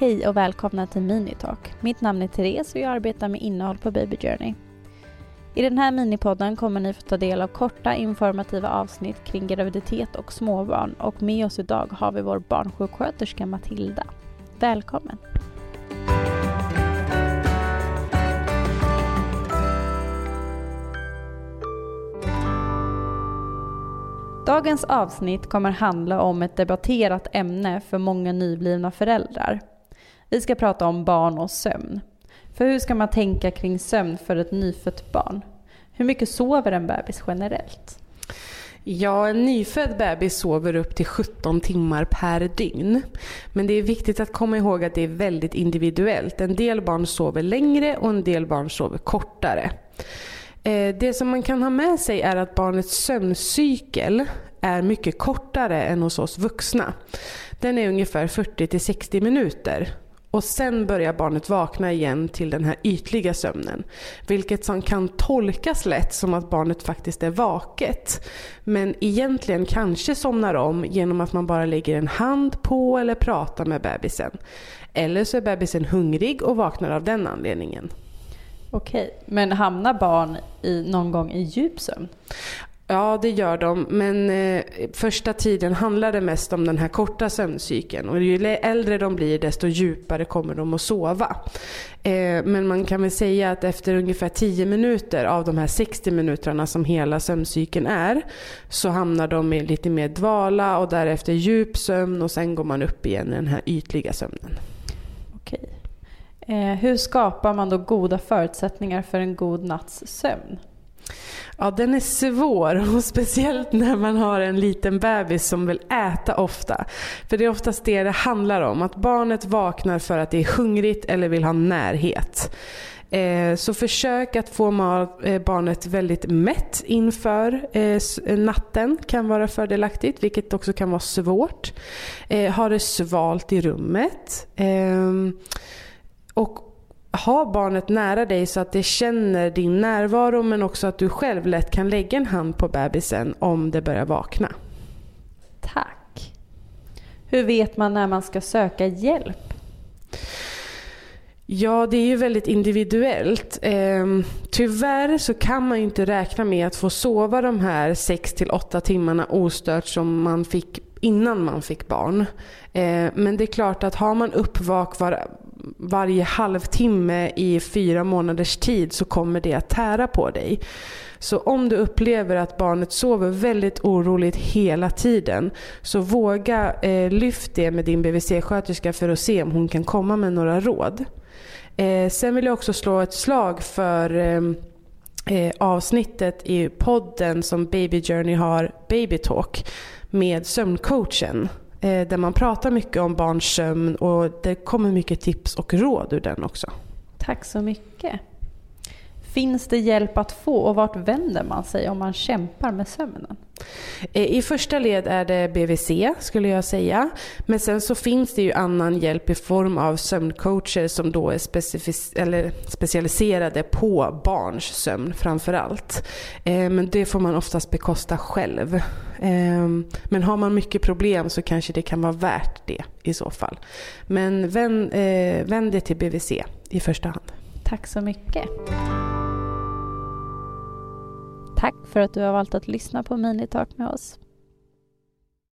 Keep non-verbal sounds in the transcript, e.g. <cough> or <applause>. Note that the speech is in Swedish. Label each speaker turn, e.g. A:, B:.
A: Hej och välkomna till Minitalk. Mitt namn är Therese och jag arbetar med innehåll på Baby Journey. I den här minipodden kommer ni få ta del av korta informativa avsnitt kring graviditet och småbarn och med oss idag har vi vår barnsjuksköterska Matilda. Välkommen! Dagens avsnitt kommer handla om ett debatterat ämne för många nyblivna föräldrar. Vi ska prata om barn och sömn. För hur ska man tänka kring sömn för ett nyfött barn? Hur mycket sover en bebis generellt?
B: Ja, en nyfödd bebis sover upp till 17 timmar per dygn. Men det är viktigt att komma ihåg att det är väldigt individuellt. En del barn sover längre och en del barn sover kortare. Eh, det som man kan ha med sig är att barnets sömncykel är mycket kortare än hos oss vuxna. Den är ungefär 40-60 minuter. Och sen börjar barnet vakna igen till den här ytliga sömnen. Vilket som kan tolkas lätt som att barnet faktiskt är vaket. Men egentligen kanske somnar om genom att man bara lägger en hand på eller pratar med bebisen. Eller så är bebisen hungrig och vaknar av den anledningen.
A: Okej, men hamnar barn i, någon gång i djup sömn?
B: Ja, det gör de. Men eh, första tiden handlar det mest om den här korta sömncykeln. Och ju äldre de blir desto djupare kommer de att sova. Eh, men man kan väl säga att efter ungefär 10 minuter av de här 60 minuterna som hela sömncykeln är så hamnar de i lite mer dvala och därefter djup sömn och sen går man upp igen i den här ytliga sömnen.
A: Okej. Eh, hur skapar man då goda förutsättningar för en god natts sömn?
B: Ja, den är svår <laughs> och speciellt när man har en liten bebis som vill äta ofta. För det är oftast det det handlar om, att barnet vaknar för att det är hungrigt eller vill ha närhet. Eh, så försök att få eh, barnet väldigt mätt inför eh, natten kan vara fördelaktigt, vilket också kan vara svårt. Ha det svalt i rummet. Ehm, och ha barnet nära dig så att det känner din närvaro men också att du själv lätt kan lägga en hand på bebisen om det börjar vakna.
A: Tack. Hur vet man när man ska söka hjälp?
B: Ja, det är ju väldigt individuellt. Ehm, tyvärr så kan man ju inte räkna med att få sova de här 6 8 timmarna ostört som man fick innan man fick barn. Ehm, men det är klart att har man uppvak var, varje halvtimme i fyra månaders tid så kommer det att tära på dig. Så om du upplever att barnet sover väldigt oroligt hela tiden så våga eh, lyft det med din BVC-sköterska för att se om hon kan komma med några råd. Eh, sen vill jag också slå ett slag för eh, eh avsnittet i podden som Baby Journey har, Baby Talk, med sömncoachen. Eh, där man pratar mycket om barns sömn och det kommer mycket tips och råd ur den också.
A: Tack så mycket. Finns det hjälp att få och vart vänder man sig om man kämpar med sömnen?
B: Eh, I första led är det BVC skulle jag säga. Men sen så finns det ju annan hjälp i form av sömncoacher som då är eller specialiserade på barns sömn framförallt. Eh, men det får man oftast bekosta själv. Eh, men har man mycket problem så kanske det kan vara värt det i så fall. Men vänd, vänd dig till BVC i första hand.
A: Tack så mycket. Tack för att du har valt att lyssna på Minitalk med oss.